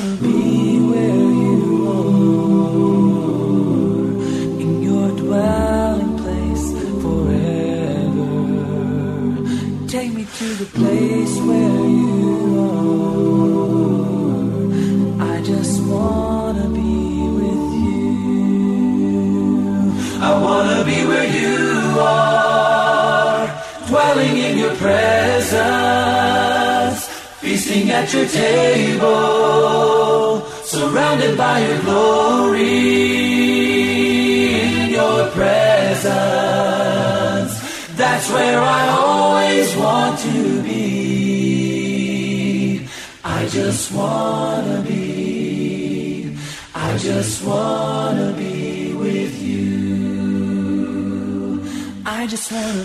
Wanna be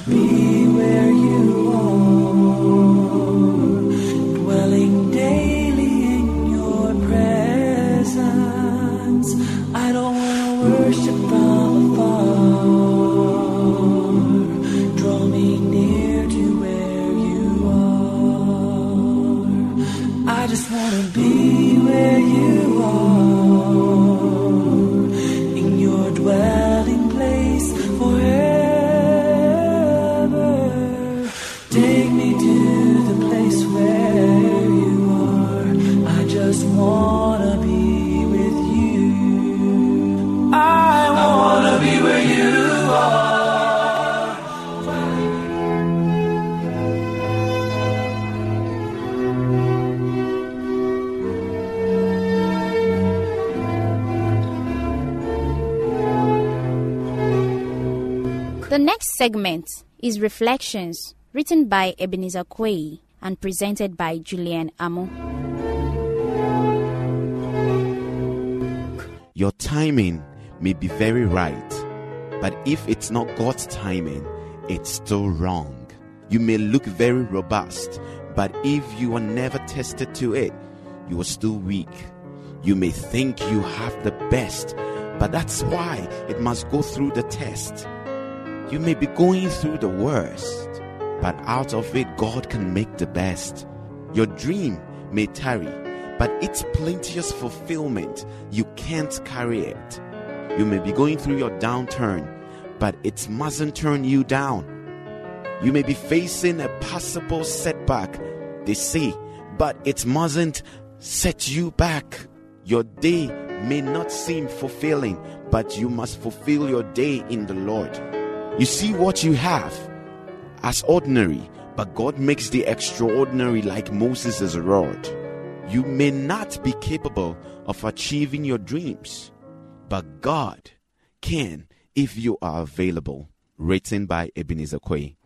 be where you The next segment is Reflections, written by Ebenezer Quay and presented by Julian Amo. Your timing may be very right, but if it's not God's timing, it's still wrong. You may look very robust, but if you are never tested to it, you are still weak. You may think you have the best, but that's why it must go through the test. You may be going through the worst, but out of it, God can make the best. Your dream may tarry, but its plenteous fulfillment, you can't carry it. You may be going through your downturn, but it mustn't turn you down. You may be facing a possible setback, they say, but it mustn't set you back. Your day may not seem fulfilling, but you must fulfill your day in the Lord. You see what you have as ordinary, but God makes the extraordinary like Moses' rod. You may not be capable of achieving your dreams, but God can if you are available. Written by Ebenezer Quay.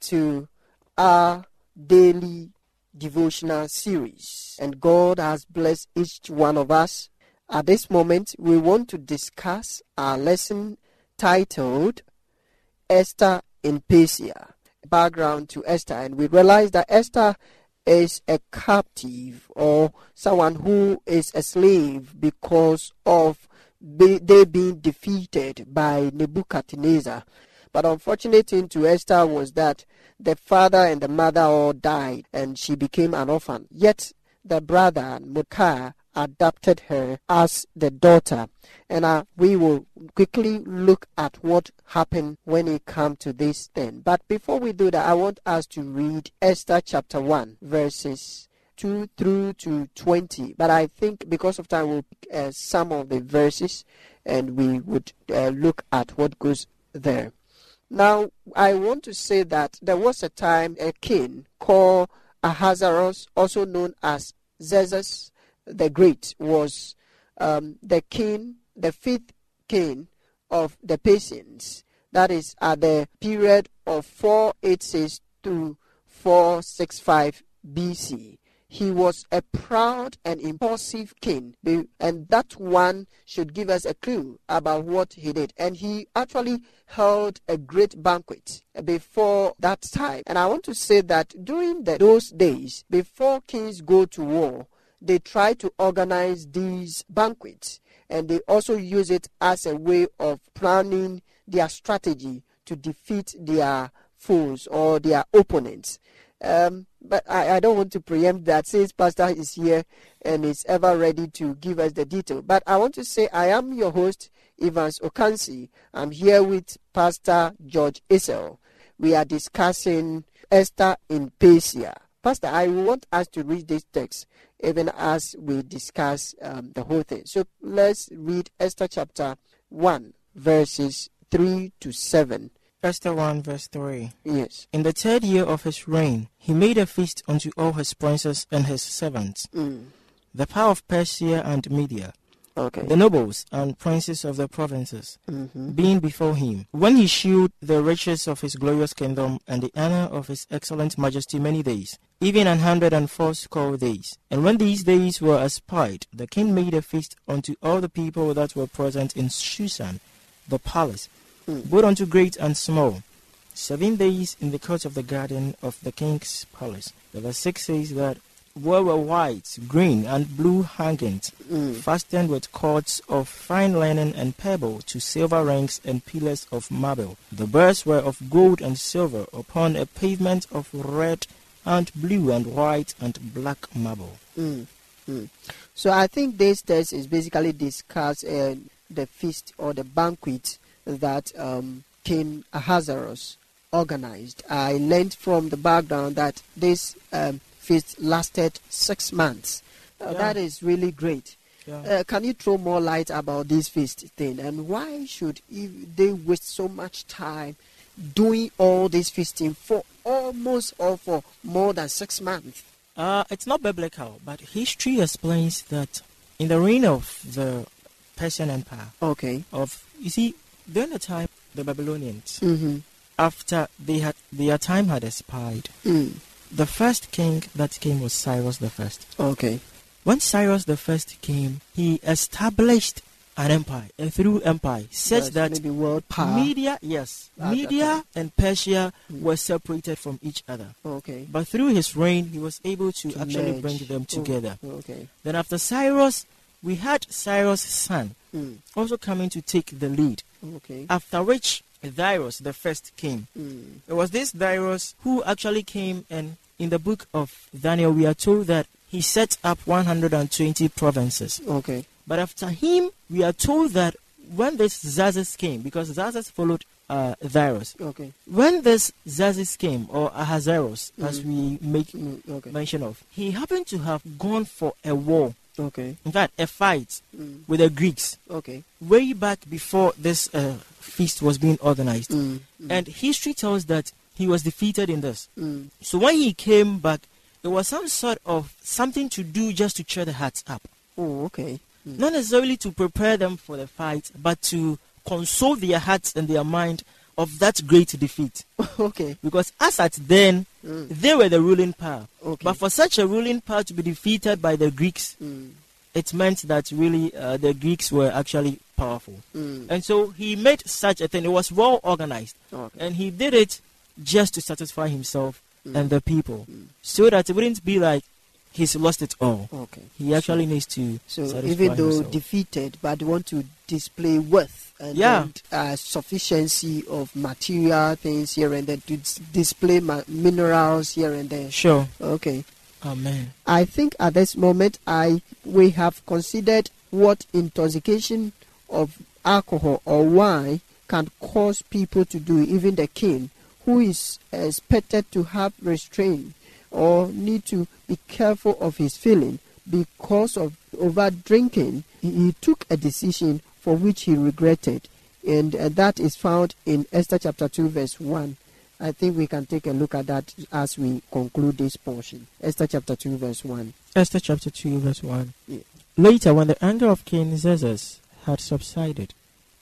To our daily devotional series. And God has blessed each one of us. At this moment, we want to discuss our lesson titled Esther in Persia. Background to Esther, and we realize that Esther is a captive or someone who is a slave because of they being defeated by Nebuchadnezzar. But unfortunate thing to Esther was that the father and the mother all died and she became an orphan. Yet the brother Mordecai adopted her as the daughter. And uh, we will quickly look at what happened when it comes to this thing. But before we do that, I want us to read Esther chapter 1, verses 2 through to 20. But I think because of time, we'll pick uh, some of the verses and we would uh, look at what goes there. Now, I want to say that there was a time a king called Ahasuerus, also known as Xerxes the Great, was um, the king, the fifth king of the Persians. That is at the period of 486 to 465 BC. He was a proud and impulsive king, and that one should give us a clue about what he did. And he actually held a great banquet before that time. And I want to say that during the, those days, before kings go to war, they try to organize these banquets and they also use it as a way of planning their strategy to defeat their foes or their opponents. Um, but I, I don't want to preempt that since Pastor is here and is ever ready to give us the detail. But I want to say I am your host, Evans Okansi. I'm here with Pastor George Isel. We are discussing Esther in Persia. Pastor, I want us to read this text even as we discuss um, the whole thing. So let's read Esther chapter 1, verses 3 to 7. Esther 1 verse 3. Yes. In the third year of his reign, he made a feast unto all his princes and his servants, Mm. the power of Persia and Media, Okay. the nobles and princes of the provinces, Mhm. being before him. When he shewed the riches of his glorious kingdom and the honor of his excellent majesty many days, even an hundred and fourscore days. And when these days were expired, the king made a feast unto all the people that were present in Shushan, the palace, both unto great and small. Seven days in the court of the garden of the king's palace. The verse 6 says that were were white, green, and blue hangings, fastened with cords of fine linen and pebble to silver rings and pillars of marble. The birds were of gold and silver upon a pavement of red and blue and white and black marble. Mm. Mm. So I think this text is basically discuss uh, the feast or the banquet that um, King Ahasuerus organized. I learned from the background that this um, feast lasted six months. Uh, Yeah. That is really great. Yeah. Uh, can you throw more light about this feast thing and why should they waste so much time doing all this feasting for almost or for more than six months? Uh, it's not biblical, but history explains that in the reign of the Persian Empire, Okay. of you see, during the time the Babylonians, Mm-hmm. after they had their time had expired, Mm. the first king that came was Cyrus the First. Okay. When Cyrus the First came, he established an empire, a through empire, such Yes, that maybe world power. Media, yes, At Media and Persia Mm. were separated from each other. Okay. But through his reign, he was able to, To actually merge. bring them Oh, together. okay. Then after Cyrus, we had Cyrus' son Mm. also coming to take the lead. Okay. After which Darius the first came. Mm. It was this Darius who actually came and in the book of Daniel we are told that he set up 120 provinces. Okay. But after him, we are told that when this Xerxes came, because Xerxes followed uh, Darius, Okay. when this Xerxes came, or Ahasuerus, as we make Mm. Okay. mention of, he happened to have gone for a war, Okay. in fact, a fight Mm. with the Greeks Okay. way back before this uh, feast was being organized. Mm. Mm. And history tells that he was defeated in this. Mm. So when he came back, it was some sort of something to do just to cheer the hearts up. Oh, okay. Mm. Not necessarily to prepare them for the fight, but to console their hearts and their mind of that great defeat. okay. Because as at then, Mm. they were the ruling power. Okay. But for such a ruling power to be defeated by the Greeks, Mm. it meant that really uh, the Greeks were actually powerful. Mm. And so he made such a thing. It was well organized. Okay. And he did it just to satisfy himself Mm. and the people. Mm. So that it wouldn't be like he's lost it all. Okay. He actually needs to So even though himself. defeated, but want to display worth and, Yeah. and, uh, sufficiency of material things here and there to dis- display ma- minerals here and there. Sure. Okay. Amen. I think at this moment I we have considered what intoxication of alcohol or wine can cause people to do, even the king, who is expected to have restraint or need to be careful of his feeling because of over drinking. He, he took a decision for which he regretted, and uh, that is found in Esther chapter 2, verse 1. I think we can take a look at that as we conclude this portion. Esther chapter 2, verse 1. Esther chapter 2, verse 1. Yeah. Later, when the anger of King Xerxes had subsided,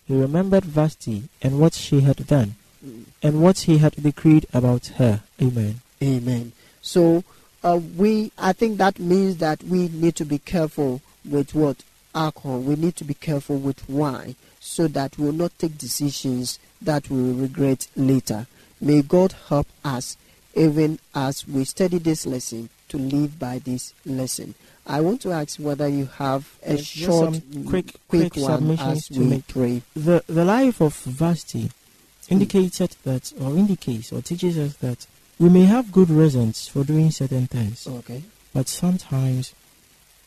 he remembered Vashti and what she had done, Mm. and what he had decreed about her. Amen. Amen. So uh, we, I think that means that we need to be careful with what alcohol. We need to be careful with wine, so that we will not take decisions that we will regret later. May God help us, even as we study this lesson, to live by this lesson. I want to ask whether you have a Yes, short, quick- quick quick one as to we make. pray. The, the life of Vashti indicated that, or indicates, or teaches us that we may have good reasons for doing certain things, Okay. but sometimes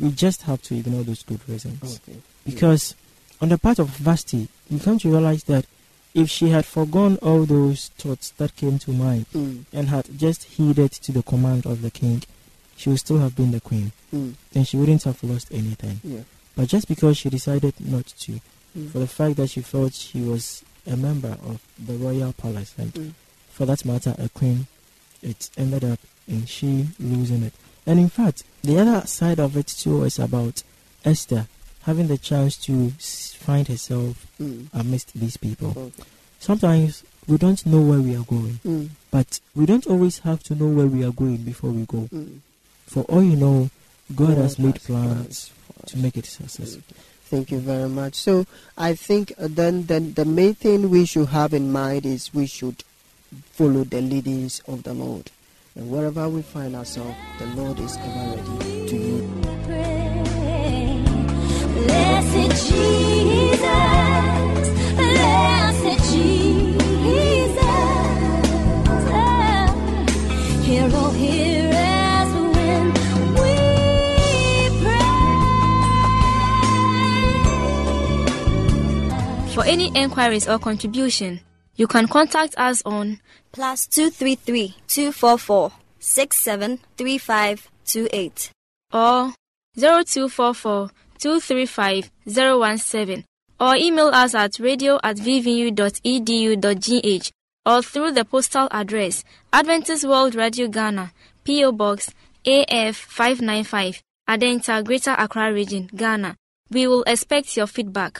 we just have to ignore those good reasons. Okay. Because on the part of Vashti, we come to realize that if she had forgone all those thoughts that came to mind Mm, and had just heeded to the command of the king, she would still have been the queen. mm, Then she wouldn't have lost anything. yeah. But just because she decided not to, Mm, for the fact that she felt she was a member of the royal palace, and mm, for that matter, a queen, it ended up in she losing it. And in fact, the other side of it too is about Esther having the chance to find herself mm, amidst these people. okay. Sometimes we don't know where we are going, Mm, but we don't always have to know where we are going before we go. mm. For all you know, God has made has plans for to make it successful. Thank you very much. So I think uh, then, then the main thing we should have in mind is we should follow the leadings of the Lord. And wherever we find ourselves, the Lord is ever ready to you. Blessed Jesus, blessed Jesus, hear, us when we pray. For any enquiries or contribution, you can contact us on plus 233 244 673528. or 0244 235 017 or email us at radio at vvu.edu.gh or through the postal address Adventist World Radio Ghana, P.O. Box AF 595, Adenta, Greater Accra Region, Ghana. We will expect your feedback.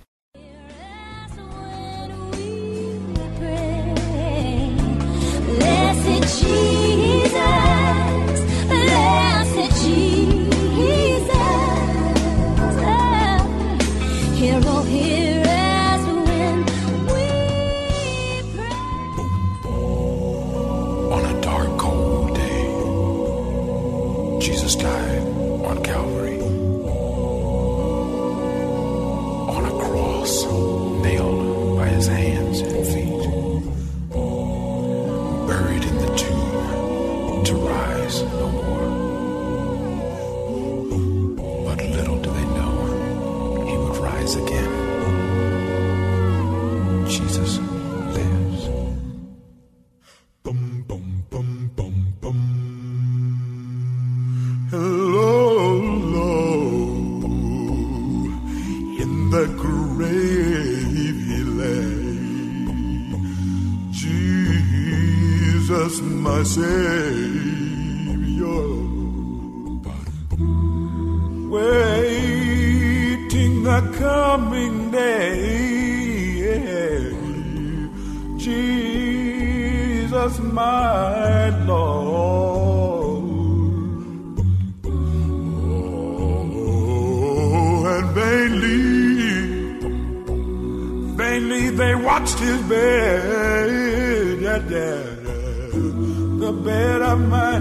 Coming day. Jesus, my Lord. Oh, and vainly, vainly they watched his bed, the bed of my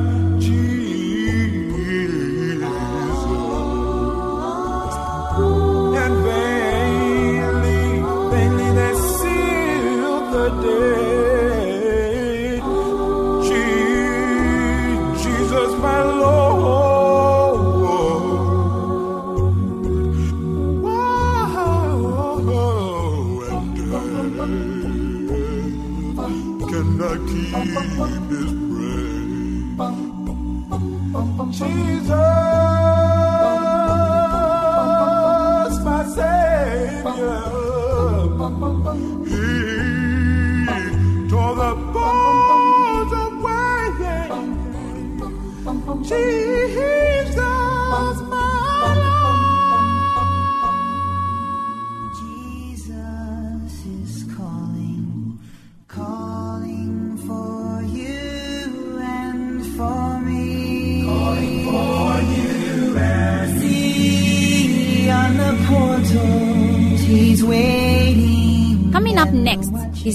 cannot keep his Jesus,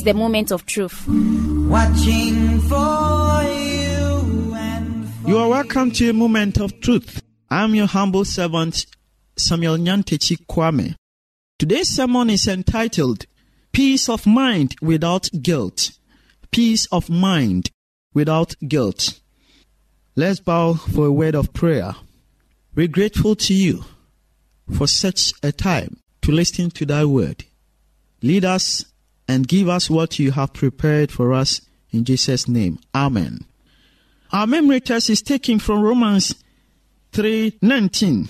the moment of truth. Watching for you and You are welcome to a moment of truth. I'm your humble servant, Samuel Nyantakyi Kwame. Today's sermon is entitled Peace of Mind Without Guilt. Peace of Mind Without Guilt. Let's bow for a word of prayer. We're grateful to you for such a time to listen to thy word. Lead us and give us what you have prepared for us in Jesus' name. Amen. Our memory test is taken from Romans 3:19.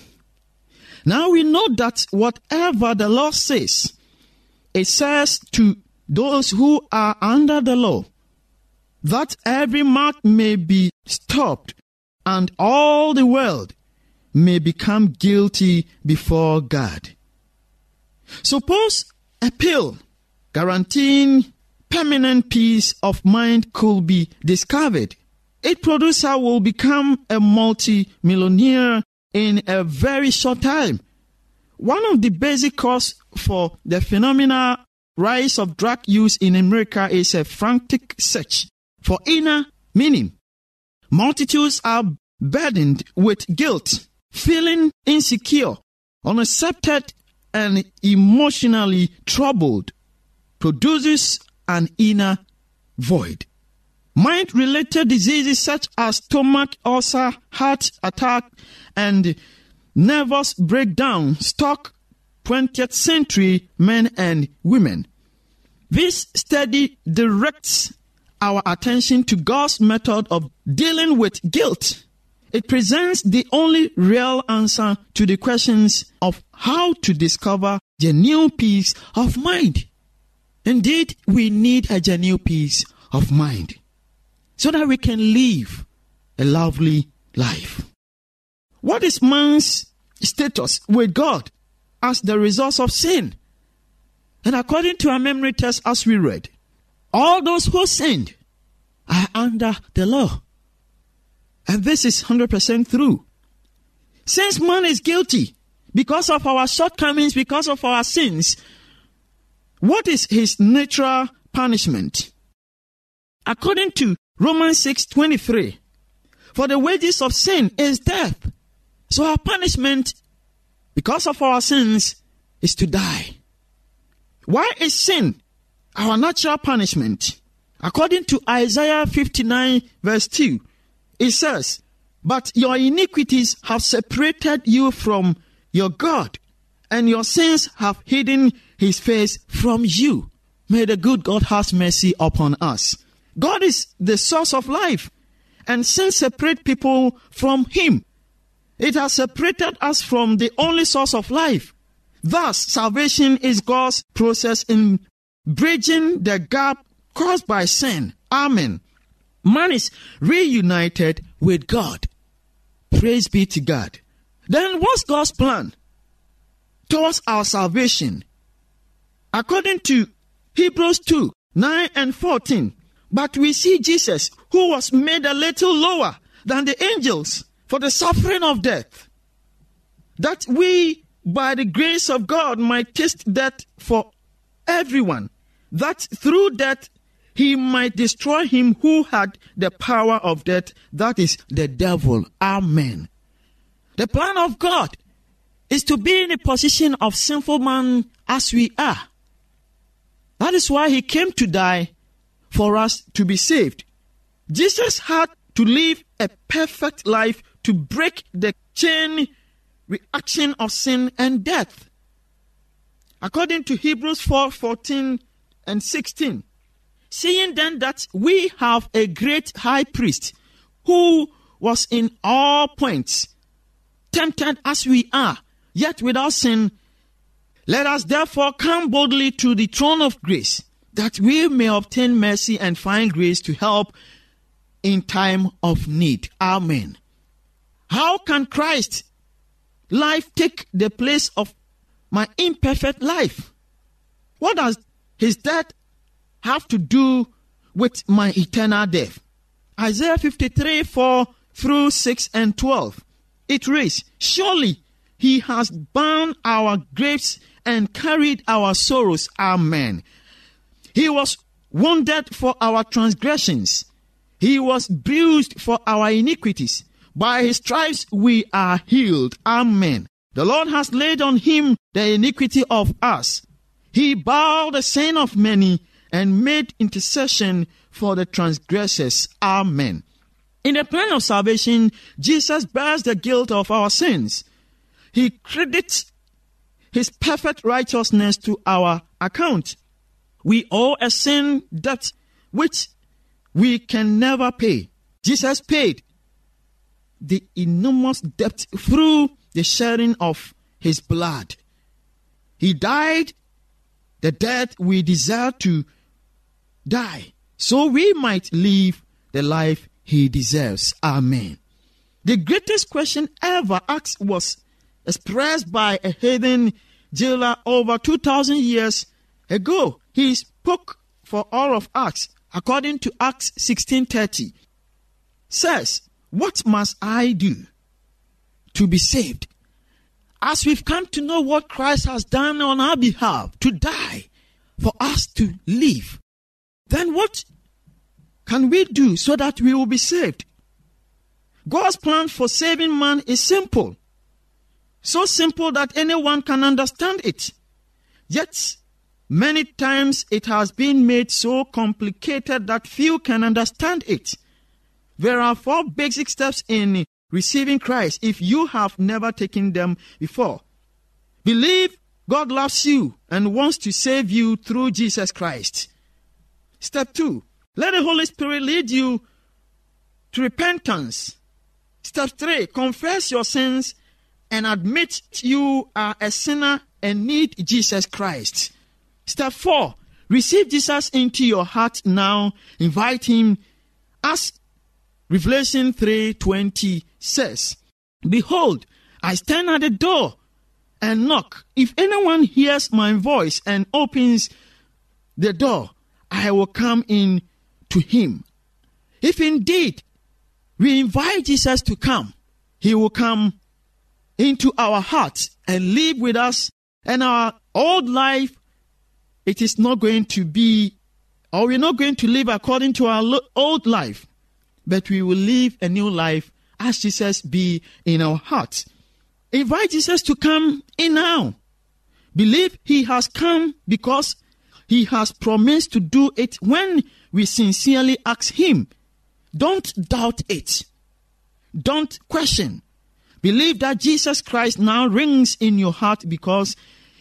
Now we know that whatever the law says, it says to those who are under the law, that every mouth may be stopped and all the world may become guilty before God. Suppose a pill guaranteeing permanent peace of mind could be discovered. Its producer will become a multi-millionaire in a very short time. One of the basic causes for the phenomenal rise of drug use in America is a frantic search for inner meaning. Multitudes are burdened with guilt, feeling insecure, unaccepted, and emotionally troubled, produces an inner void. Mind related diseases such as stomach ulcer, heart attack, and nervous breakdown stalk 20th century men and women. This study directs our attention to God's method of dealing with guilt. It presents the only real answer to the questions of how to discover the new peace of mind. Indeed, we need a genuine peace of mind so that we can live a lovely life. What is man's status with God as the result of sin? And according to our memory test, as we read, all those who sinned are under the law. And this is 100% true. Since man is guilty because of our shortcomings, because of our sins, what is his natural punishment? According to Romans 6:23, for the wages of sin is death. So our punishment because of our sins is to die. Why is sin our natural punishment? According to Isaiah 59 verse 2, it says, But your iniquities have separated you from your God, and your sins have hidden his face from you. May the good God have mercy upon us. God is the source of life, and sin separate people from him. It has separated us from the only source of life. Thus, salvation is God's process in bridging the gap caused by sin. Amen. Man is reunited with God. Praise be to God. Then what's God's plan towards our salvation? According to Hebrews 2 9 and 14, but we see Jesus, who was made a little lower than the angels for the suffering of death, that we, by the grace of God, might taste death for everyone, that through death he might destroy him who had the power of death, that is the devil. Amen. The plan of God is to be in the position of sinful man as we are. That is why he came to die for us to be saved. Jesus had to live a perfect life to break the chain reaction of sin and death. According to Hebrews 4 14 and 16, seeing then that we have a great high priest who was in all points tempted as we are, yet without sin, let us therefore come boldly to the throne of grace, that we may obtain mercy and find grace to help in time of need. Amen. How can Christ's life take the place of my imperfect life? What does his death have to do with my eternal death? Isaiah 53 4 through 6 and 12. It reads, Surely he has bound our griefs and carried our sorrows. Amen. He was wounded for our transgressions, he was bruised for our iniquities. By his stripes we are healed. Amen. The Lord has laid on him the iniquity of us. He bowed the sin of many and made intercession for the transgressors. Amen. In the plan of salvation, Jesus bears the guilt of our sins. He credits his perfect righteousness to our account. We owe a sin debt which we can never pay. Jesus paid the enormous debt through the shedding of his blood. He died the death we deserve to die, so we might live the life he deserves. Amen. The greatest question ever asked was expressed by a heathen jailer over 2,000 years ago. He spoke for all of us, according to Acts 16:30. Says, "What must I do to be saved?" As we've come to know what Christ has done on our behalf to die for us to live, then what can we do so that we will be saved? God's plan for saving man is simple. So simple that anyone can understand it. Yet, many times it has been made so complicated that few can understand it. There are four basic steps in receiving Christ if you have never taken them before. Believe God loves you and wants to save you through Jesus Christ. Step two, let the Holy Spirit lead you to repentance. Step three, confess your sins and admit you are a sinner and need Jesus Christ. Step four, receive Jesus into your heart now. Invite him as Revelation 3:20 says, Behold, I stand at the door and knock. If anyone hears my voice and opens the door, I will come in to him. If indeed we invite Jesus to come, he will come into our hearts and live with us, and our old life, it is not going to be, or we're not going to live according to our old life, but we will live a new life as Jesus be in our hearts. Invite Jesus to come in now. Believe he has come because he has promised to do it when we sincerely ask him. Don't doubt it. Don't question. Believe that Jesus Christ now rings in your heart because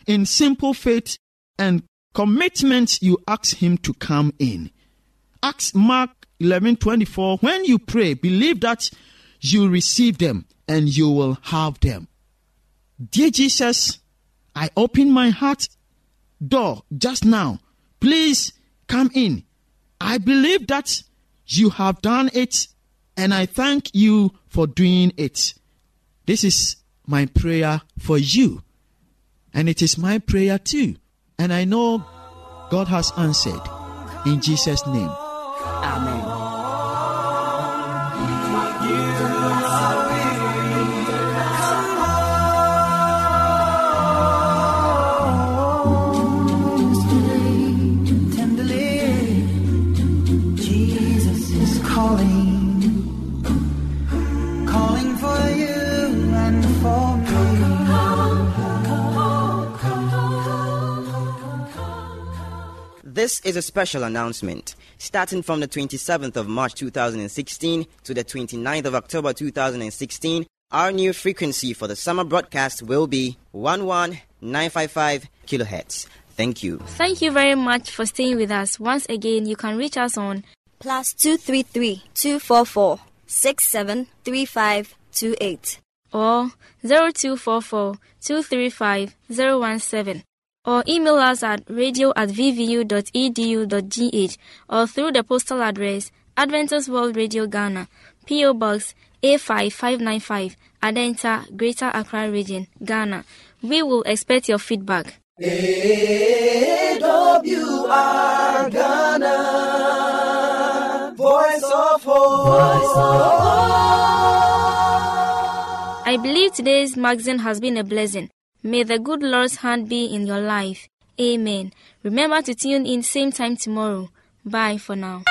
in simple faith and commitment you ask him to come in. Acts Mark 11:24 When you pray, believe that you receive them and you will have them. Dear Jesus, I open my heart door just now. Please come in. I believe that you have done it, and I thank you for doing it. This is my prayer for you, and it is my prayer too. And I know God has answered. In Jesus' name. Amen. This is a special announcement. Starting from the 27th of March 2016 to the 29th of October 2016, our new frequency for the summer broadcast will be 11955 kilohertz. Thank you. Thank you very much for staying with us. Once again, you can reach us on Plus 233 244 673528. or 0244 235 017 or email us at radio at vvu.edu.gh or through the postal address Adventist World Radio Ghana, P.O. Box A5595, Adenta, Greater Accra Region, Ghana. We will expect your feedback. AWR Ghana, voice of hope. I believe today's magazine has been a blessing. May the good Lord's hand be in your life. Amen. Remember to tune in same time tomorrow. Bye for now.